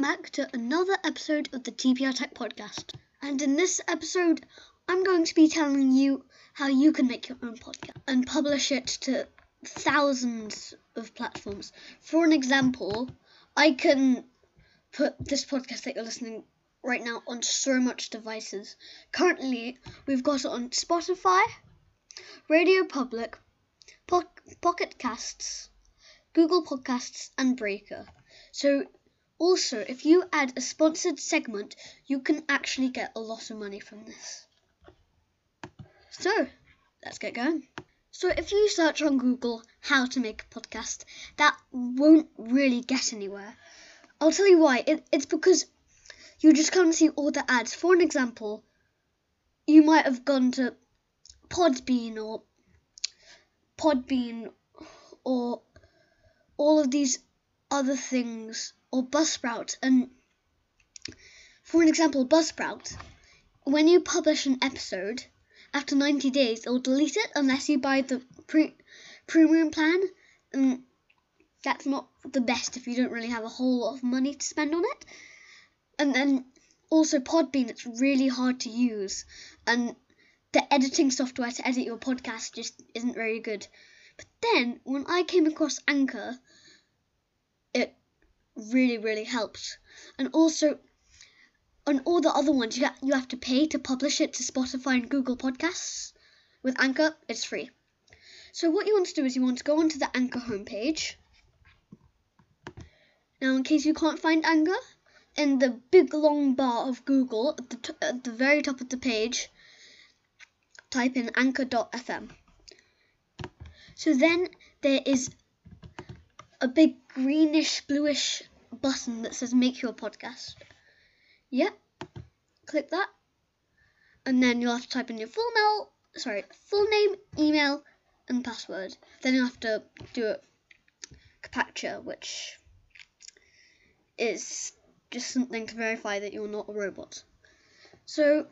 back to another episode of the TPR Tech Podcast. And in this episode, I'm going to be telling you how you can make your own podcast and publish it to thousands of platforms. For an example, I can put this podcast that you're listening right now on so much devices. Currently, we've got it on Spotify, Radio Public, po- Pocket Casts, Google Podcasts, and Breaker. So, also, if you add a sponsored segment, you can actually get a lot of money from this. So, let's get going. So, if you search on Google how to make a podcast, that won't really get anywhere. I'll tell you why. It, it's because you just can't see all the ads. For an example, you might have gone to Podbean or Podbean or all of these other things or Buzzsprout. And for an example, Buzzsprout, when you publish an episode, after 90 days, it'll delete it unless you buy the pre- premium plan. And that's not the best if you don't really have a whole lot of money to spend on it. And then also Podbean, it's really hard to use. And the editing software to edit your podcast just isn't very good. But then, when I came across Anchor, it really, really helps. And also, on all the other ones, you, you have to pay to publish it to Spotify and Google Podcasts. With Anchor, it's free. So what you want to do is you want to go onto the Anchor homepage. Now, in case you can't find Anchor, in the big long bar of Google at the, t- at the very top of the page, type in anchor.fm. So then there is a big greenish bluish button that says make your podcast. Yep. Click that. And then you'll have to type in your full mail sorry, full name, email and password. Then you'll have to do a captcha, which is just something to verify that you're not a robot. So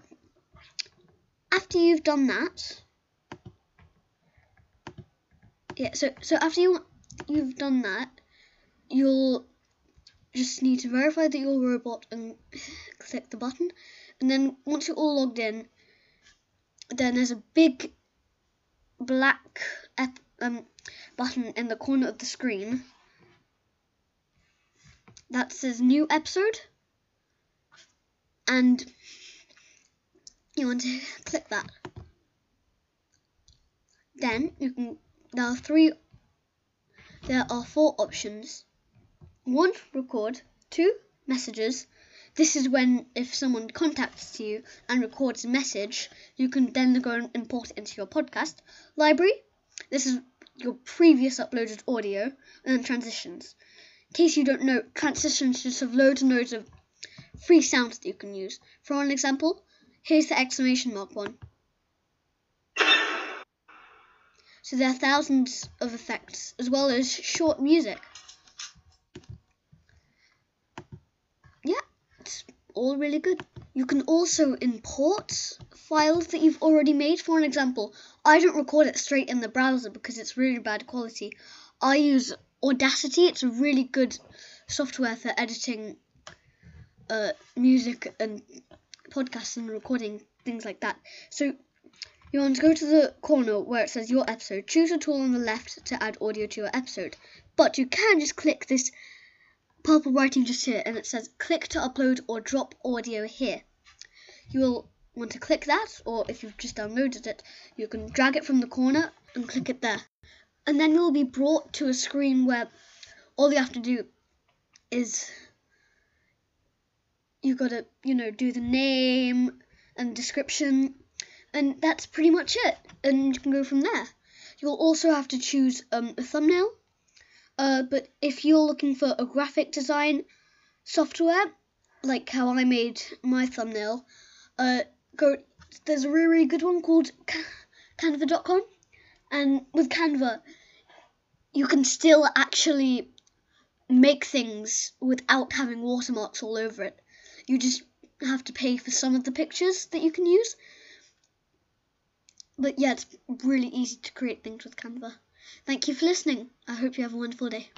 after you've done that, yeah. So so after you you've done that, you'll just need to verify that you're a robot and click the button, and then once you're all logged in, then there's a big black um, button in the corner of the screen that says new episode. And you want to click that. Then you can there are three there are four options. One record. Two messages. This is when if someone contacts you and records a message you can then go and import it into your podcast library. This is your previous uploaded audio and then transitions. In case you don't know, transitions just have loads and loads of free sounds that you can use. For an example, here's the exclamation mark one. So there are thousands of effects, as well as short music. Yeah, it's all really good. You can also import files that you've already made. For an example, I don't record it straight in the browser because it's really bad quality. I use Audacity. It's a really good software for editing uh, music and podcasts and recording things like that. So you want to go to the corner where it says your episode. Choose a tool on the left to add audio to your episode. But you can just click this purple writing just here and it says click to upload or drop audio here. You will want to click that or if you've just downloaded it, you can drag it from the corner and click it there and then you'll be brought to a screen where all you have to do is you've gotta you know do the name and description and that's pretty much it and you can go from there you'll also have to choose um, a thumbnail uh, but if you're looking for a graphic design software like how I made my thumbnail uh, go there's a really, really good one called canva.com and with Canva, you can still actually make things without having watermarks all over it. You just have to pay for some of the pictures that you can use. But yeah, it's really easy to create things with Canva. Thank you for listening. I hope you have a wonderful day.